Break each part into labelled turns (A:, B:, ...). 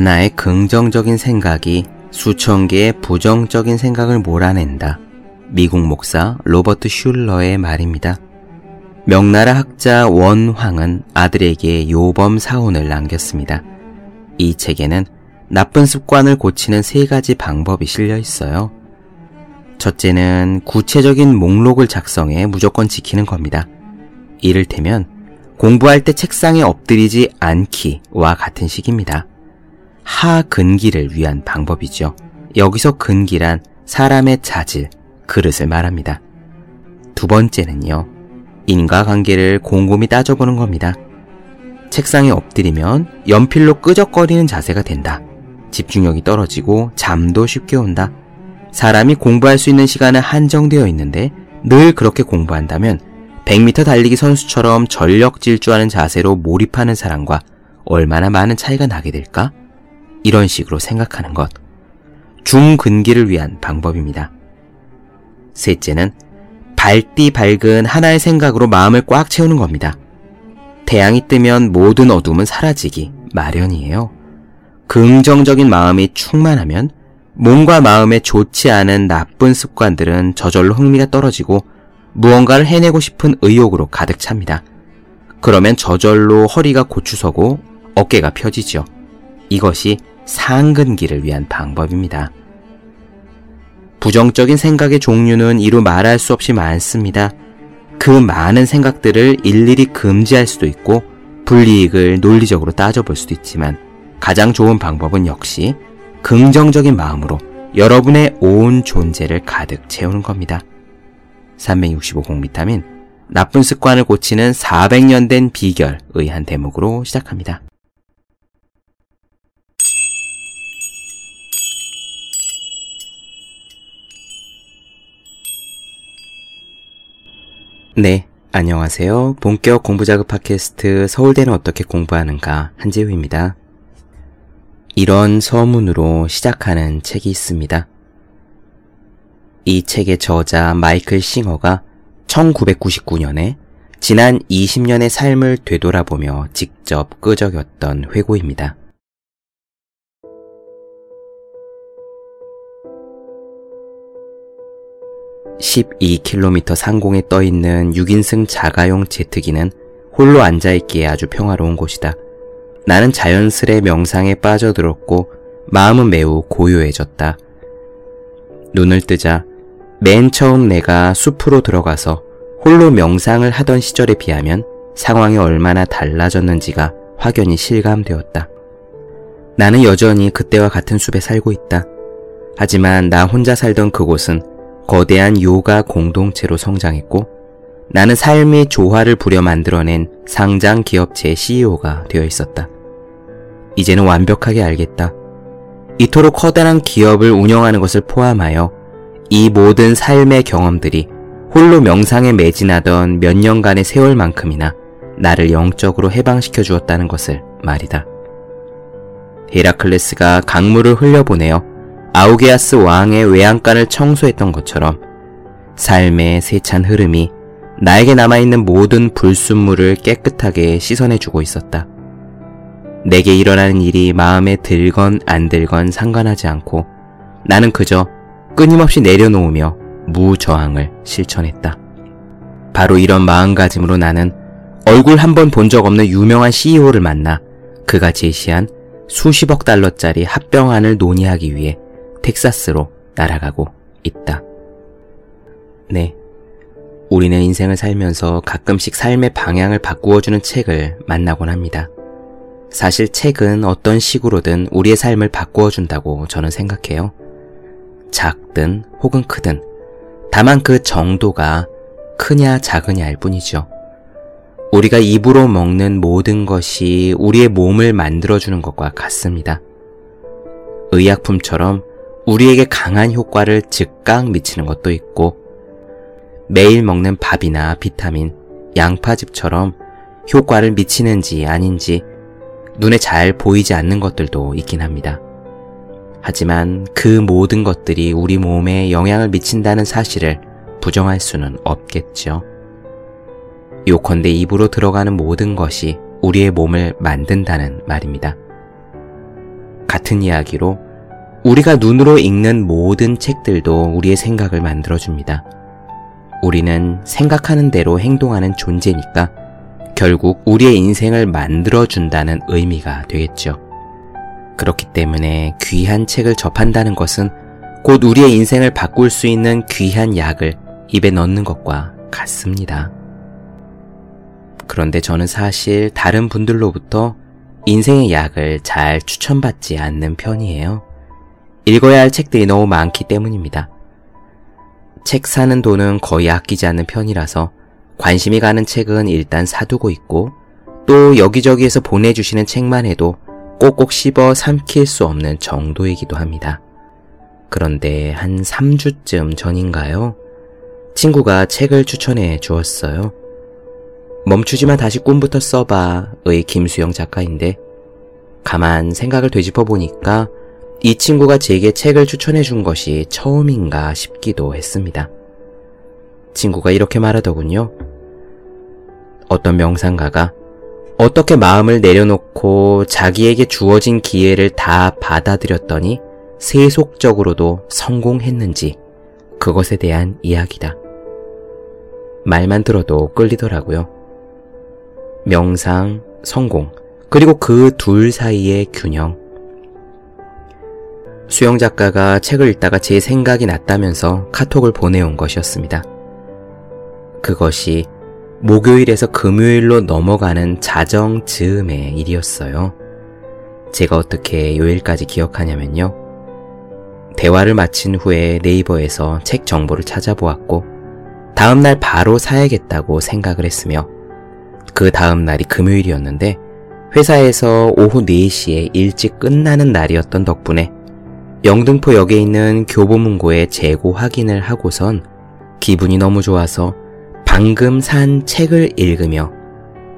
A: 하나의 긍정적인 생각이 수천 개의 부정적인 생각을 몰아낸다. 미국 목사 로버트 슐러의 말입니다. 명나라 학자 원황은 아들에게 요범 사원을 남겼습니다. 이 책에는 나쁜 습관을 고치는 세 가지 방법이 실려 있어요. 첫째는 구체적인 목록을 작성해 무조건 지키는 겁니다. 이를테면 공부할 때 책상에 엎드리지 않기와 같은 식입니다. 하근기를 위한 방법이죠. 여기서 근기란 사람의 자질, 그릇을 말합니다. 두 번째는요. 인과관계를 곰곰이 따져보는 겁니다. 책상에 엎드리면 연필로 끄적거리는 자세가 된다. 집중력이 떨어지고 잠도 쉽게 온다. 사람이 공부할 수 있는 시간은 한정되어 있는데 늘 그렇게 공부한다면 100m 달리기 선수처럼 전력 질주하는 자세로 몰입하는 사람과 얼마나 많은 차이가 나게 될까? 이런 식으로 생각하는 것. 중근기를 위한 방법입니다. 셋째는 밝디 밝은 하나의 생각으로 마음을 꽉 채우는 겁니다. 태양이 뜨면 모든 어둠은 사라지기 마련이에요. 긍정적인 마음이 충만하면 몸과 마음에 좋지 않은 나쁜 습관들은 저절로 흥미가 떨어지고 무언가를 해내고 싶은 의욕으로 가득 찹니다. 그러면 저절로 허리가 고추서고 어깨가 펴지죠. 이것이 상근기를 위한 방법입니다. 부정적인 생각의 종류는 이루 말할 수 없이 많습니다. 그 많은 생각들을 일일이 금지할 수도 있고 불이익을 논리적으로 따져볼 수도 있지만 가장 좋은 방법은 역시 긍정적인 마음으로 여러분의 온 존재를 가득 채우는 겁니다. 365공 비타민 나쁜 습관을 고치는 400년 된 비결의 한 대목으로 시작합니다. 네, 안녕하세요. 본격 공부자극 팟캐스트 서울대는 어떻게 공부하는가 한재우입니다. 이런 서문으로 시작하는 책이 있습니다. 이 책의 저자 마이클 싱어가 1999년에 지난 20년의 삶을 되돌아보며 직접 끄적였던 회고입니다. 12km 상공에 떠 있는 6인승 자가용 제트기는 홀로 앉아있기에 아주 평화로운 곳이다. 나는 자연스레 명상에 빠져들었고 마음은 매우 고요해졌다. 눈을 뜨자 맨 처음 내가 숲으로 들어가서 홀로 명상을 하던 시절에 비하면 상황이 얼마나 달라졌는지가 확연히 실감되었다. 나는 여전히 그때와 같은 숲에 살고 있다. 하지만 나 혼자 살던 그곳은 거대한 요가 공동체로 성장했고 나는 삶의 조화를 부려 만들어낸 상장 기업체의 CEO가 되어 있었다. 이제는 완벽하게 알겠다. 이토록 커다란 기업을 운영하는 것을 포함하여 이 모든 삶의 경험들이 홀로 명상에 매진하던 몇 년간의 세월만큼이나 나를 영적으로 해방시켜 주었다는 것을 말이다. 헤라클레스가 강물을 흘려보내어 아우게아스 왕의 외양간을 청소했던 것처럼 삶의 세찬 흐름이 나에게 남아있는 모든 불순물을 깨끗하게 씻어내주고 있었다. 내게 일어나는 일이 마음에 들건 안 들건 상관하지 않고 나는 그저 끊임없이 내려놓으며 무저항을 실천했다. 바로 이런 마음가짐으로 나는 얼굴 한 번 본 적 없는 유명한 CEO를 만나 그가 제시한 수십억 달러짜리 합병안을 논의하기 위해 텍사스로 날아가고 있다. 네. 우리는 인생을 살면서 가끔씩 삶의 방향을 바꾸어주는 책을 만나곤 합니다. 사실 책은 어떤 식으로든 우리의 삶을 바꾸어준다고 저는 생각해요. 작든 혹은 크든 다만 그 정도가 크냐 작으냐일 뿐이죠. 우리가 입으로 먹는 모든 것이 우리의 몸을 만들어주는 것과 같습니다. 의약품처럼 우리에게 강한 효과를 즉각 미치는 것도 있고 매일 먹는 밥이나 비타민, 양파즙처럼 효과를 미치는지 아닌지 눈에 잘 보이지 않는 것들도 있긴 합니다. 하지만 그 모든 것들이 우리 몸에 영향을 미친다는 사실을 부정할 수는 없겠죠. 요컨대 입으로 들어가는 모든 것이 우리의 몸을 만든다는 말입니다. 같은 이야기로 우리가 눈으로 읽는 모든 책들도 우리의 생각을 만들어줍니다. 우리는 생각하는 대로 행동하는 존재니까 결국 우리의 인생을 만들어준다는 의미가 되겠죠. 그렇기 때문에 귀한 책을 접한다는 것은 곧 우리의 인생을 바꿀 수 있는 귀한 약을 입에 넣는 것과 같습니다. 그런데 저는 사실 다른 분들로부터 인생의 약을 잘 추천받지 않는 편이에요. 읽어야 할 책들이 너무 많기 때문입니다. 책 사는 돈은 거의 아끼지 않는 편이라서 관심이 가는 책은 일단 사두고 있고 또 여기저기에서 보내주시는 책만 해도 꼭꼭 씹어 삼킬 수 없는 정도이기도 합니다. 그런데 한 3주쯤 전인가요? 친구가 책을 추천해 주었어요. 멈추지만 다시 꿈부터 써봐의 김수영 작가인데 가만 생각을 되짚어 보니까 이 친구가 제게 책을 추천해 준 것이 처음인가 싶기도 했습니다. 친구가 이렇게 말하더군요. 어떤 명상가가 어떻게 마음을 내려놓고 자기에게 주어진 기회를 다 받아들였더니 세속적으로도 성공했는지 그것에 대한 이야기다. 말만 들어도 끌리더라고요. 명상, 성공, 그리고 그 둘 사이의 균형. 수영 작가가 책을 읽다가 제 생각이 났다면서 카톡을 보내온 것이었습니다. 그것이 목요일에서 금요일로 넘어가는 자정 즈음의 일이었어요. 제가 어떻게 요일까지 기억하냐면요. 대화를 마친 후에 네이버에서 책 정보를 찾아보았고, 다음날 바로 사야겠다고 생각을 했으며, 그 다음날이 금요일이었는데, 회사에서 오후 4시에 일찍 끝나는 날이었던 덕분에 영등포역에 있는 교보문고에 재고 확인을 하고선 기분이 너무 좋아서 방금 산 책을 읽으며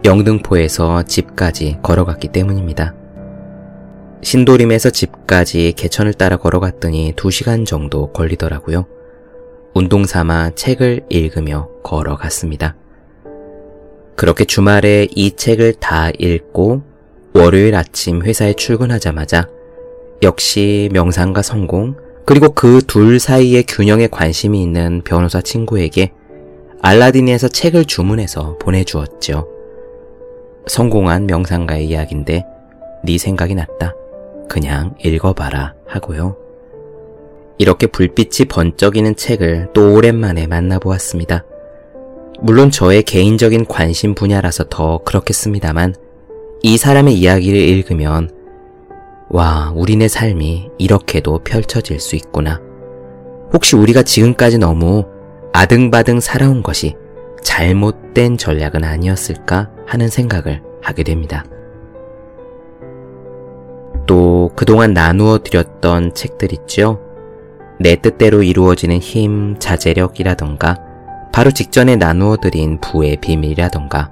A: 영등포에서 집까지 걸어갔기 때문입니다. 신도림에서 집까지 개천을 따라 걸어갔더니 2시간 정도 걸리더라고요. 운동 삼아 책을 읽으며 걸어갔습니다. 그렇게 주말에 이 책을 다 읽고 월요일 아침 회사에 출근하자마자 역시 명상과 성공, 그리고 그 둘 사이의 균형에 관심이 있는 변호사 친구에게 알라딘에서 책을 주문해서 보내주었죠. 성공한 명상가의 이야기인데 네 생각이 났다. 그냥 읽어봐라 하고요. 이렇게 불빛이 번쩍이는 책을 또 오랜만에 만나보았습니다. 물론 저의 개인적인 관심 분야라서 더 그렇겠습니다만 이 사람의 이야기를 읽으면 와, 우리네 삶이 이렇게도 펼쳐질 수 있구나. 혹시 우리가 지금까지 너무 아등바등 살아온 것이 잘못된 전략은 아니었을까 하는 생각을 하게 됩니다. 또 그동안 나누어 드렸던 책들 있죠? 내 뜻대로 이루어지는 힘, 자제력이라던가, 바로 직전에 나누어 드린 부의 비밀이라던가,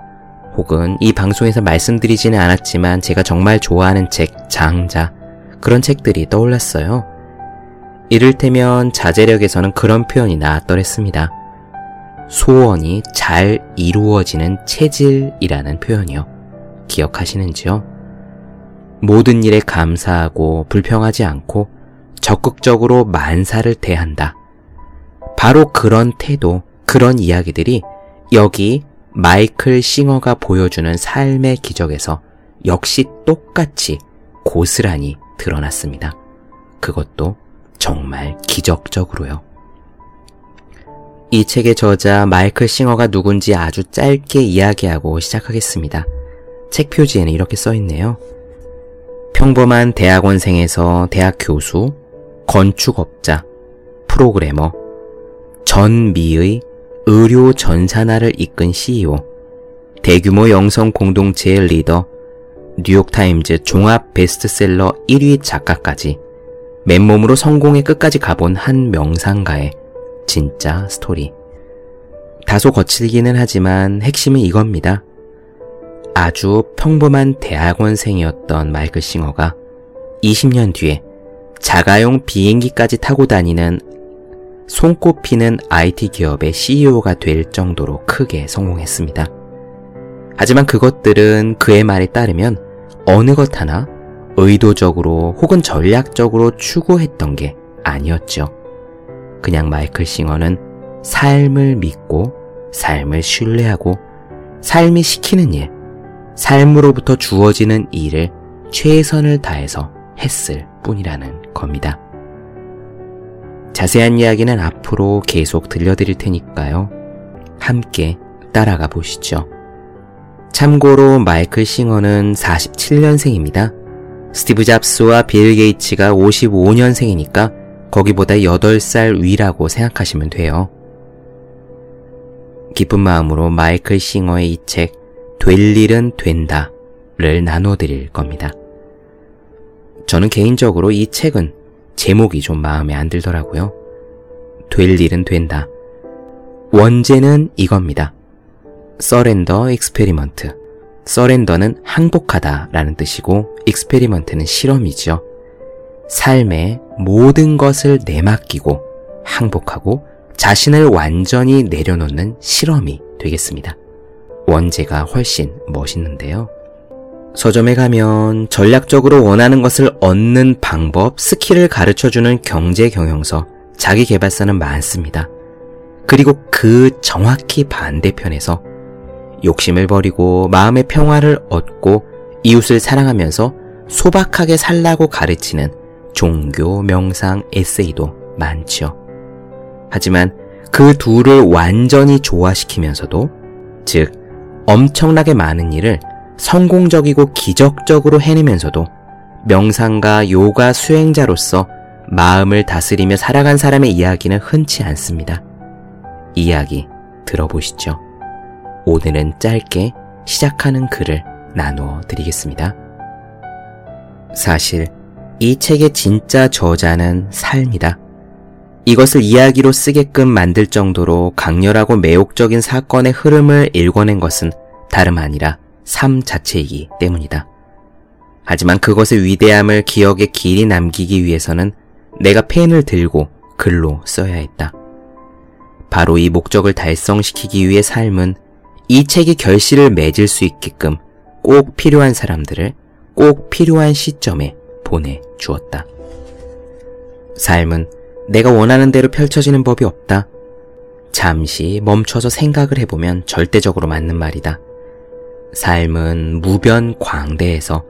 A: 혹은 이 방송에서 말씀드리지는 않았지만 제가 정말 좋아하는 책, 장자, 그런 책들이 떠올랐어요. 이를테면 자제력에서는 그런 표현이 나왔더랬습니다. 소원이 잘 이루어지는 체질이라는 표현이요. 기억하시는지요? 모든 일에 감사하고 불평하지 않고 적극적으로 만사를 대한다. 바로 그런 태도, 그런 이야기들이 여기 마이클 싱어가 보여주는 삶의 기적에서 역시 똑같이 고스란히 드러났습니다. 그것도 정말 기적적으로요. 이 책의 저자 마이클 싱어가 누군지 아주 짧게 이야기하고 시작하겠습니다. 책 표지에는 이렇게 써 있네요. 평범한 대학원생에서 대학 교수, 건축업자, 프로그래머, 전미의 의료 전산화를 이끈 CEO, 대규모 영성 공동체의 리더, 뉴욕타임즈 종합 베스트셀러 1위 작가까지 맨몸으로 성공의 끝까지 가본 한 명상가의 진짜 스토리. 다소 거칠기는 하지만 핵심은 이겁니다. 아주 평범한 대학원생이었던 마이클 싱어가 20년 뒤에 자가용 비행기까지 타고 다니는 손꼽히는 IT 기업의 CEO가 될 정도로 크게 성공했습니다. 하지만 그것들은 그의 말에 따르면 어느 것 하나 의도적으로 혹은 전략적으로 추구했던 게 아니었죠. 그냥 마이클 싱어는 삶을 믿고 삶을 신뢰하고 삶이 시키는 일, 삶으로부터 주어지는 일을 최선을 다해서 했을 뿐이라는 겁니다. 자세한 이야기는 앞으로 계속 들려드릴 테니까요. 함께 따라가 보시죠. 참고로 마이클 싱어는 47년생입니다. 스티브 잡스와 빌 게이츠가 55년생이니까 거기보다 8살 위라고 생각하시면 돼요. 기쁜 마음으로 마이클 싱어의 이 책, 될 일은 된다를 나눠드릴 겁니다. 저는 개인적으로 이 책은 제목이 좀 마음에 안 들더라고요. 될 일은 된다. 원제는 이겁니다. Surrender Experiment. Surrender는 항복하다 라는 뜻이고 experiment는 실험이죠. 삶의 모든 것을 내맡기고 항복하고 자신을 완전히 내려놓는 실험이 되겠습니다. 원제가 훨씬 멋있는데요. 서점에 가면 전략적으로 원하는 것을 얻는 방법, 스킬을 가르쳐주는 경제 경영서, 자기 개발서는 많습니다. 그리고 그 정확히 반대편에서 욕심을 버리고 마음의 평화를 얻고 이웃을 사랑하면서 소박하게 살라고 가르치는 종교, 명상, 에세이도 많죠. 하지만 그 둘을 완전히 조화시키면서도, 즉, 엄청나게 많은 일을 성공적이고 기적적으로 해내면서도 명상가 요가 수행자로서 마음을 다스리며 살아간 사람의 이야기는 흔치 않습니다. 이야기 들어보시죠. 오늘은 짧게 시작하는 글을 나누어 드리겠습니다. 사실 이 책의 진짜 저자는 삶이다. 이것을 이야기로 쓰게끔 만들 정도로 강렬하고 매혹적인 사건의 흐름을 읽어낸 것은 다름 아니라 삶 자체이기 때문이다. 하지만 그것의 위대함을 기억에 길이 남기기 위해서는 내가 펜을 들고 글로 써야 했다. 바로 이 목적을 달성시키기 위해 삶은 이 책이 결실을 맺을 수 있게끔 꼭 필요한 사람들을 꼭 필요한 시점에 보내주었다. 삶은 내가 원하는 대로 펼쳐지는 법이 없다. 잠시 멈춰서 생각을 해보면 절대적으로 맞는 말이다. 삶은 무변 광대에서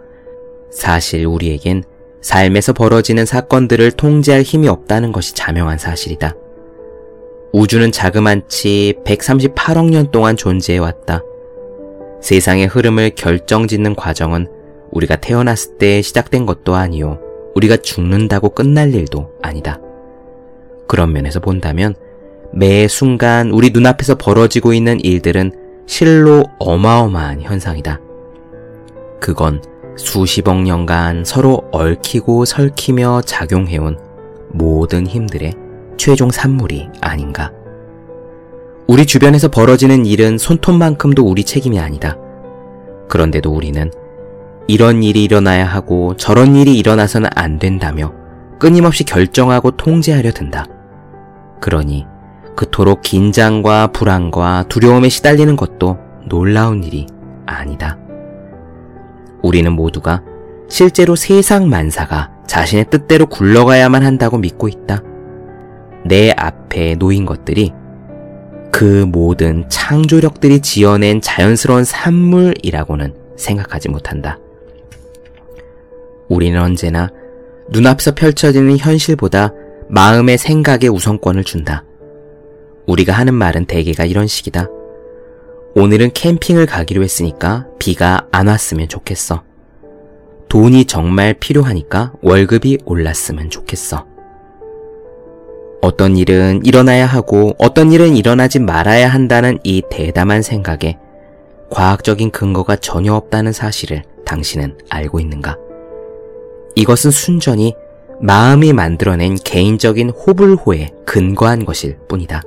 A: 사실 우리에겐 삶에서 벌어지는 사건들을 통제할 힘이 없다는 것이 자명한 사실이다. 우주는 자그만치 138억 년 동안 존재해왔다. 세상의 흐름을 결정짓는 과정은 우리가 태어났을 때 시작된 것도 아니요. 우리가 죽는다고 끝날 일도 아니다. 그런 면에서 본다면 매 순간 우리 눈앞에서 벌어지고 있는 일들은 실로 어마어마한 현상이다. 그건 수십억 년간 서로 얽히고 설키며 작용해온 모든 힘들의 최종 산물이 아닌가. 우리 주변에서 벌어지는 일은 손톱만큼도 우리 책임이 아니다. 그런데도 우리는 이런 일이 일어나야 하고 저런 일이 일어나서는 안 된다며 끊임없이 결정하고 통제하려 든다. 그러니 그토록 긴장과 불안과 두려움에 시달리는 것도 놀라운 일이 아니다. 우리는 모두가 실제로 세상 만사가 자신의 뜻대로 굴러가야만 한다고 믿고 있다. 내 앞에 놓인 것들이 그 모든 창조력들이 지어낸 자연스러운 산물이라고는 생각하지 못한다. 우리는 언제나 눈앞에서 펼쳐지는 현실보다 마음의 생각에 우선권을 준다. 우리가 하는 말은 대개가 이런 식이다. 오늘은 캠핑을 가기로 했으니까 비가 안 왔으면 좋겠어. 돈이 정말 필요하니까 월급이 올랐으면 좋겠어. 어떤 일은 일어나야 하고 어떤 일은 일어나지 말아야 한다는 이 대담한 생각에 과학적인 근거가 전혀 없다는 사실을 당신은 알고 있는가? 이것은 순전히 마음이 만들어낸 개인적인 호불호에 근거한 것일 뿐이다.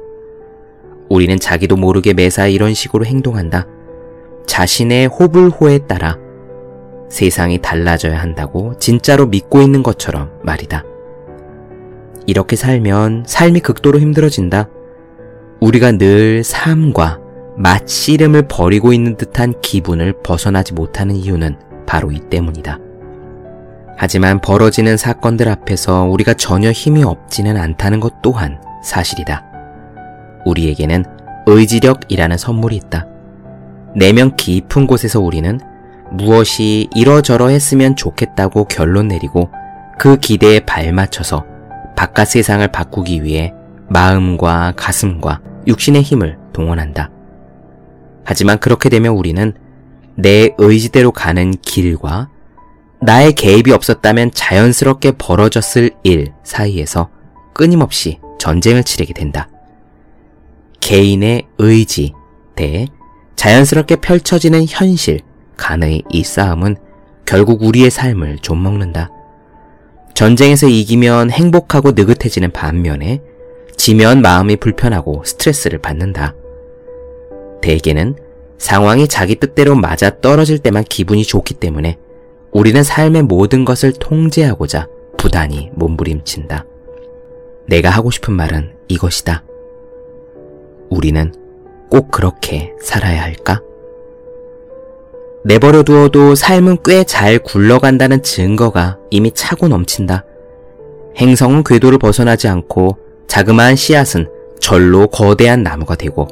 A: 우리는 자기도 모르게 매사 이런 식으로 행동한다. 자신의 호불호에 따라 세상이 달라져야 한다고 진짜로 믿고 있는 것처럼 말이다. 이렇게 살면 삶이 극도로 힘들어진다. 우리가 늘 삶과 맛 씨름을 벌이고 있는 듯한 기분을 벗어나지 못하는 이유는 바로 이 때문이다. 하지만 벌어지는 사건들 앞에서 우리가 전혀 힘이 없지는 않다는 것 또한 사실이다. 우리에게는 의지력이라는 선물이 있다. 내면 깊은 곳에서 우리는 무엇이 이러저러 했으면 좋겠다고 결론 내리고 그 기대에 발맞춰서 바깥 세상을 바꾸기 위해 마음과 가슴과 육신의 힘을 동원한다. 하지만 그렇게 되면 우리는 내 의지대로 가는 길과 나의 개입이 없었다면 자연스럽게 벌어졌을 일 사이에서 끊임없이 전쟁을 치르게 된다. 개인의 의지 대 자연스럽게 펼쳐지는 현실 간의 이 싸움은 결국 우리의 삶을 좀먹는다. 전쟁에서 이기면 행복하고 느긋해지는 반면에 지면 마음이 불편하고 스트레스를 받는다. 대개는 상황이 자기 뜻대로 맞아 떨어질 때만 기분이 좋기 때문에 우리는 삶의 모든 것을 통제하고자 부단히 몸부림친다. 내가 하고 싶은 말은 이것이다. 우리는 꼭 그렇게 살아야 할까? 내버려 두어도 삶은 꽤 잘 굴러간다는 증거가 이미 차고 넘친다. 행성은 궤도를 벗어나지 않고 자그마한 씨앗은 절로 거대한 나무가 되고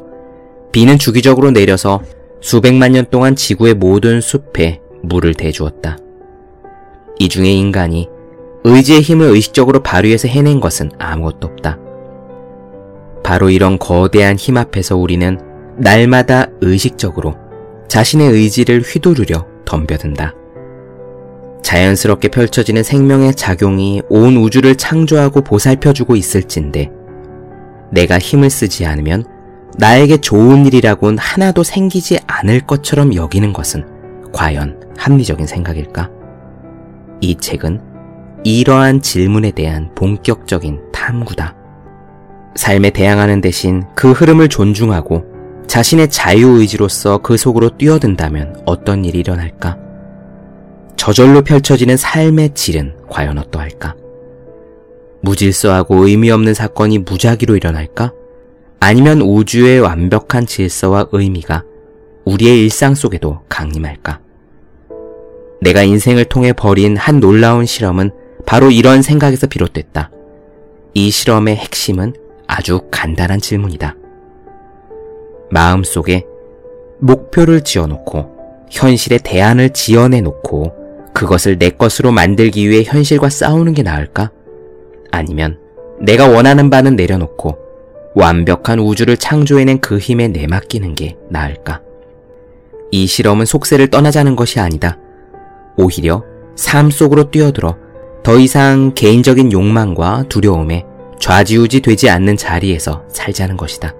A: 비는 주기적으로 내려서 수백만 년 동안 지구의 모든 숲에 물을 대주었다. 이 중에 인간이 의지의 힘을 의식적으로 발휘해서 해낸 것은 아무것도 없다. 바로 이런 거대한 힘 앞에서 우리는 날마다 의식적으로 자신의 의지를 휘두르려 덤벼든다. 자연스럽게 펼쳐지는 생명의 작용이 온 우주를 창조하고 보살펴주고 있을진데 내가 힘을 쓰지 않으면 나에게 좋은 일이라곤 하나도 생기지 않을 것처럼 여기는 것은 과연 합리적인 생각일까? 이 책은 이러한 질문에 대한 본격적인 탐구다. 삶에 대항하는 대신 그 흐름을 존중하고 자신의 자유의지로서 그 속으로 뛰어든다면 어떤 일이 일어날까? 저절로 펼쳐지는 삶의 질은 과연 어떠할까? 무질서하고 의미 없는 사건이 무작위로 일어날까? 아니면 우주의 완벽한 질서와 의미가 우리의 일상 속에도 강림할까? 내가 인생을 통해 벌인 한 놀라운 실험은 바로 이런 생각에서 비롯됐다. 이 실험의 핵심은 아주 간단한 질문이다. 마음속에 목표를 지어놓고 현실의 대안을 지어내놓고 그것을 내 것으로 만들기 위해 현실과 싸우는 게 나을까? 아니면 내가 원하는 바는 내려놓고 완벽한 우주를 창조해낸 그 힘에 내맡기는 게 나을까? 이 실험은 속세를 떠나자는 것이 아니다. 오히려 삶 속으로 뛰어들어 더 이상 개인적인 욕망과 두려움에 좌지우지 되지 않는 자리에서 살자는 것이다.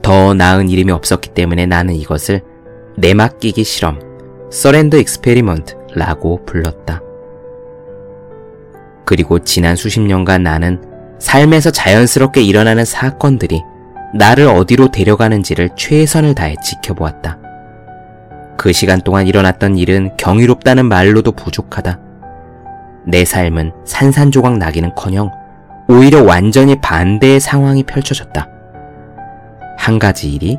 A: 더 나은 이름이 없었기 때문에 나는 이것을 내맡기기 실험, Surrender Experiment라고 불렀다. 그리고 지난 수십 년간 나는 삶에서 자연스럽게 일어나는 사건들이 나를 어디로 데려가는지를 최선을 다해 지켜보았다. 그 시간 동안 일어났던 일은 경이롭다는 말로도 부족하다. 내 삶은 산산조각 나기는 커녕 오히려 완전히 반대의 상황이 펼쳐졌다. 한 가지 일이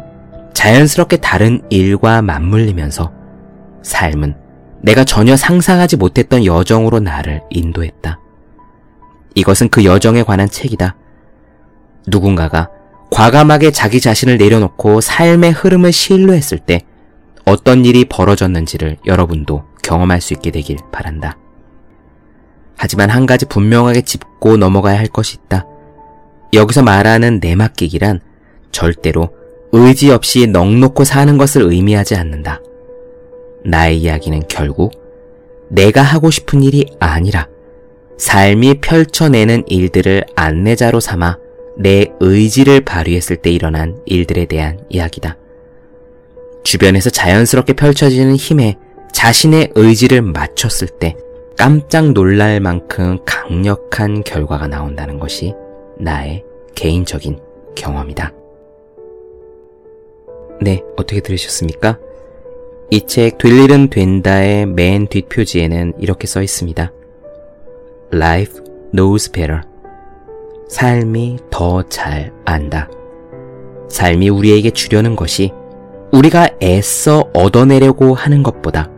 A: 자연스럽게 다른 일과 맞물리면서 삶은 내가 전혀 상상하지 못했던 여정으로 나를 인도했다. 이것은 그 여정에 관한 책이다. 누군가가 과감하게 자기 자신을 내려놓고 삶의 흐름을 신뢰했을 때 어떤 일이 벌어졌는지를 여러분도 경험할 수 있게 되길 바란다. 하지만 한 가지 분명하게 짚고 넘어가야 할 것이 있다. 여기서 말하는 내맡기기란 절대로 의지 없이 넉놓고 사는 것을 의미하지 않는다. 나의 이야기는 결국 내가 하고 싶은 일이 아니라 삶이 펼쳐내는 일들을 안내자로 삼아 내 의지를 발휘했을 때 일어난 일들에 대한 이야기다. 주변에서 자연스럽게 펼쳐지는 힘에 자신의 의지를 맞췄을 때 깜짝 놀랄 만큼 강력한 결과가 나온다는 것이 나의 개인적인 경험이다. 네, 어떻게 들으셨습니까? 이 책 될 일은 된다의 맨 뒷표지에는 이렇게 써 있습니다. Life knows better. 삶이 더 잘 안다. 삶이 우리에게 주려는 것이 우리가 애써 얻어내려고 하는 것보다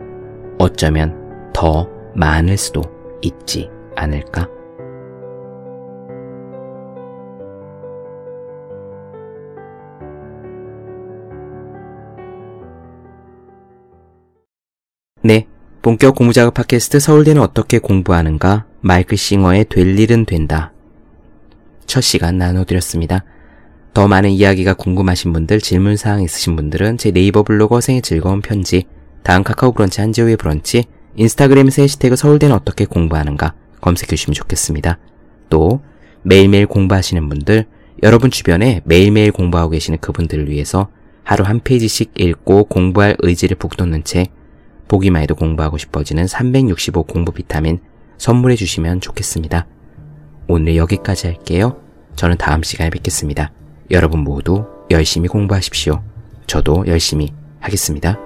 A: 어쩌면 더 많을 수도 있지 않을까? 네. 본격 공부작업 팟캐스트 서울대는 어떻게 공부하는가? 마이크 싱어의 될 일은 된다. 첫 시간 나눠드렸습니다. 더 많은 이야기가 궁금하신 분들, 질문사항 있으신 분들은 제 네이버 블로그 생의 즐거운 편지, 다음 카카오 브런치 한지호의 브런치, 인스타그램에서 해시태그 서울대는 어떻게 공부하는가 검색해 주시면 좋겠습니다. 또 매일매일 공부하시는 분들, 여러분 주변에 매일매일 공부하고 계시는 그분들을 위해서 하루 한 페이지씩 읽고 공부할 의지를 북돋는 책, 보기만 해도 공부하고 싶어지는 365 공부 비타민 선물해 주시면 좋겠습니다. 오늘 여기까지 할게요. 저는 다음 시간에 뵙겠습니다. 여러분 모두 열심히 공부하십시오. 저도 열심히 하겠습니다.